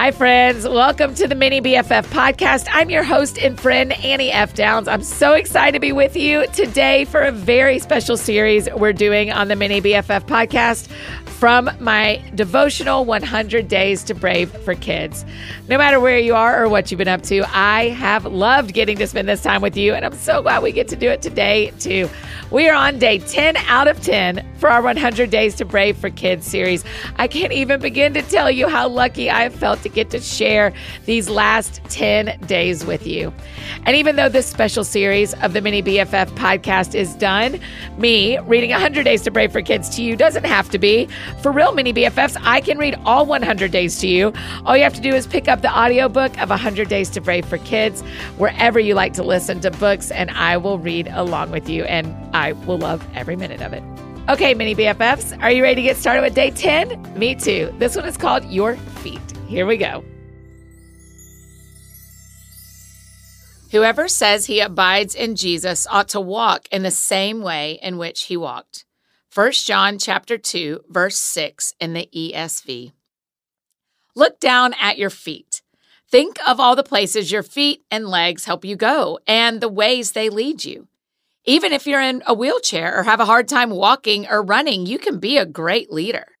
Hi, friends. Welcome to the Mini BFF podcast. I'm your host and friend, Annie F. Downs. I'm so excited to be with you today for a very special series we're doing on the Mini BFF podcast from my devotional 100 Days to Brave for Kids. No matter where you are or what you've been up to, I have loved getting to spend this time with you, and I'm so glad we get to do it today, too. We are on day 10 out of 10 for our 100 Days to Brave for Kids series. I can't even begin to tell you how lucky I have felt to get to share these last 10 days with you. And even though this special series of the Mini BFF podcast is done, me reading 100 Days to Brave for Kids to you doesn't have to be. For real Mini BFFs, I can read all 100 days to you. All you have to do is pick up the audiobook of 100 Days to Brave for Kids wherever you like to listen to books, and I will read along with you, and I will love every minute of it. Okay, Mini BFFs, are you ready to get started with day 10? Me too. This one is called Your Feet. Here we go. Whoever says he abides in Jesus ought to walk in the same way in which he walked. 1 John chapter 2 verse 6 in the ESV. Look down at your feet. Think of all the places your feet and legs help you go and the ways they lead you. Even if you're in a wheelchair or have a hard time walking or running, you can be a great leader.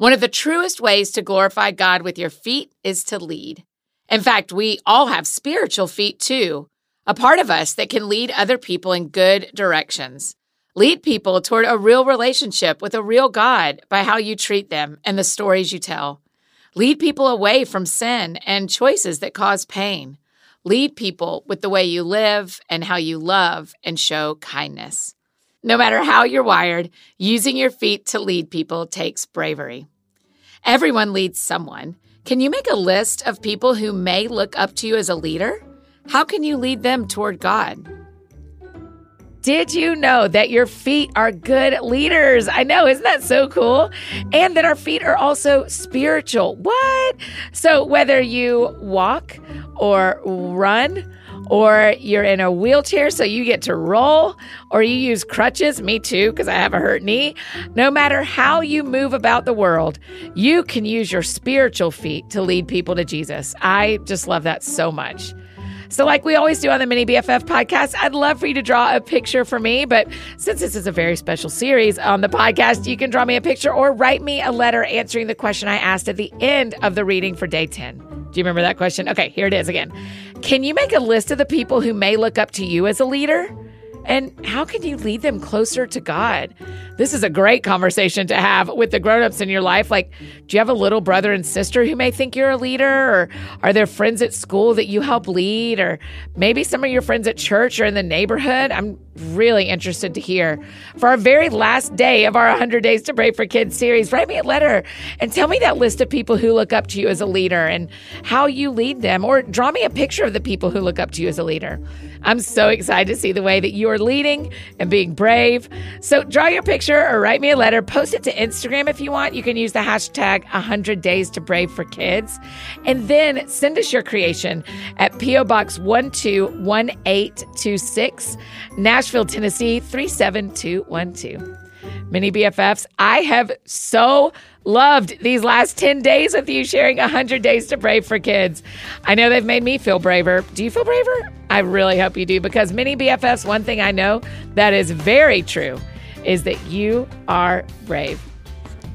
One of the truest ways to glorify God with your feet is to lead. In fact, we all have spiritual feet too, a part of us that can lead other people in good directions. Lead people toward a real relationship with a real God by how you treat them and the stories you tell. Lead people away from sin and choices that cause pain. Lead people with the way you live and how you love and show kindness. No matter how you're wired, using your feet to lead people takes bravery. Everyone leads someone. Can you make a list of people who may look up to you as a leader? How can you lead them toward God? Did you know that your feet are good leaders? I know, isn't that so cool? And that our feet are also spiritual. What? So, whether you walk or run, or you're in a wheelchair so you get to roll, or you use crutches, me too, because I have a hurt knee. No matter how you move about the world, you can use your spiritual feet to lead people to Jesus. I just love that so much. So, like we always do on the Mini BFF podcast, I'd love for you to draw a picture for me. But since this is a very special series on the podcast, you can draw me a picture or write me a letter answering the question I asked at the end of the reading for day 10. Do you remember that question? Okay, here it is again. Can you make a list of the people who may look up to you as a leader? And how can you lead them closer to God? This is a great conversation to have with the grown-ups in your life. Like, do you have a little brother and sister who may think you're a leader? Or are there friends at school that you help lead? Or maybe some of your friends at church or in the neighborhood? I'm really interested to hear. For our very last day of our 100 Days to Brave for Kids series, write me a letter and tell me that list of people who look up to you as a leader and how you lead them. Or draw me a picture of the people who look up to you as a leader. I'm so excited to see the way that you are leading and being brave. So draw your picture or write me a letter. Post it to Instagram if you want. You can use the hashtag 100 Days to Brave for Kids. And then send us your creation at P.O. Box 121826, Nashville, Tennessee 37212. Mini BFFs, I have so loved these last 10 days with you sharing 100 days to brave for kids. I know they've made me feel braver. Do you feel braver? I really hope you do because Mini BFFs, one thing I know that is very true is that you are brave.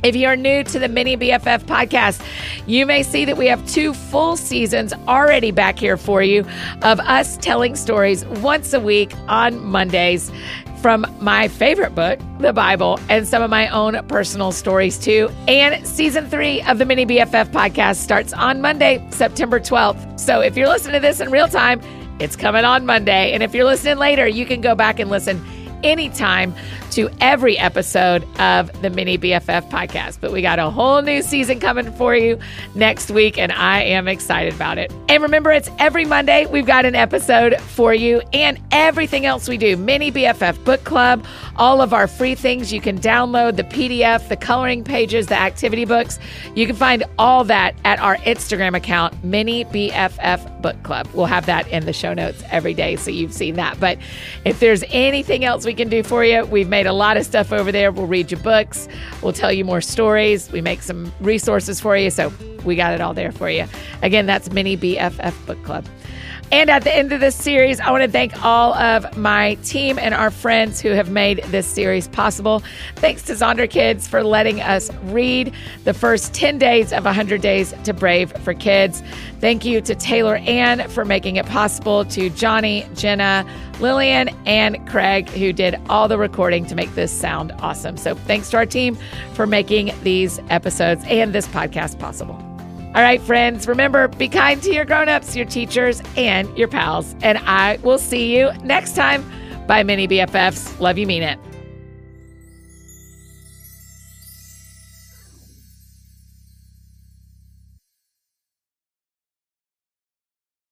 If you are new to the Mini BFF podcast, you may see that we have two full seasons already back here for you of us telling stories once a week on Mondays from my favorite book, the Bible, and some of my own personal stories too. And season three of the Mini BFF podcast starts on Monday, September 12th. So if you're listening to this in real time, it's coming on Monday. And if you're listening later, you can go back and listen anytime to every episode of the Mini BFF podcast. But we got a whole new season coming for you next week, and I am excited about it. And remember, it's every Monday. We've got an episode for you and everything else we do Mini BFF Book Club, all of our free things. You can download the PDF, the coloring pages, the activity books. You can find all that at our Instagram account, Mini BFF Book Club. We'll have that in the show notes every day, so you've seen that. But if there's anything else we can do for you, we've made a lot of stuff over there. We'll read your books. We'll tell you more stories. We make some resources for you. So we got it all there for you. Again, that's Mini BFF Book Club. And at the end of this series, I want to thank all of my team and our friends who have made this series possible. Thanks to Zonderkidz for letting us read the first 10 days of 100 Days to Brave for Kids. Thank you to Taylor Ann for making it possible, to Johnny, Jenna, Lillian, and Craig, who did all the recording to make this sound awesome. So thanks to our team for making these episodes and this podcast possible. All right, friends, remember be kind to your grown-ups, your teachers, and your pals. And I will see you next time. Bye, mini BFFs. Love you, mean it.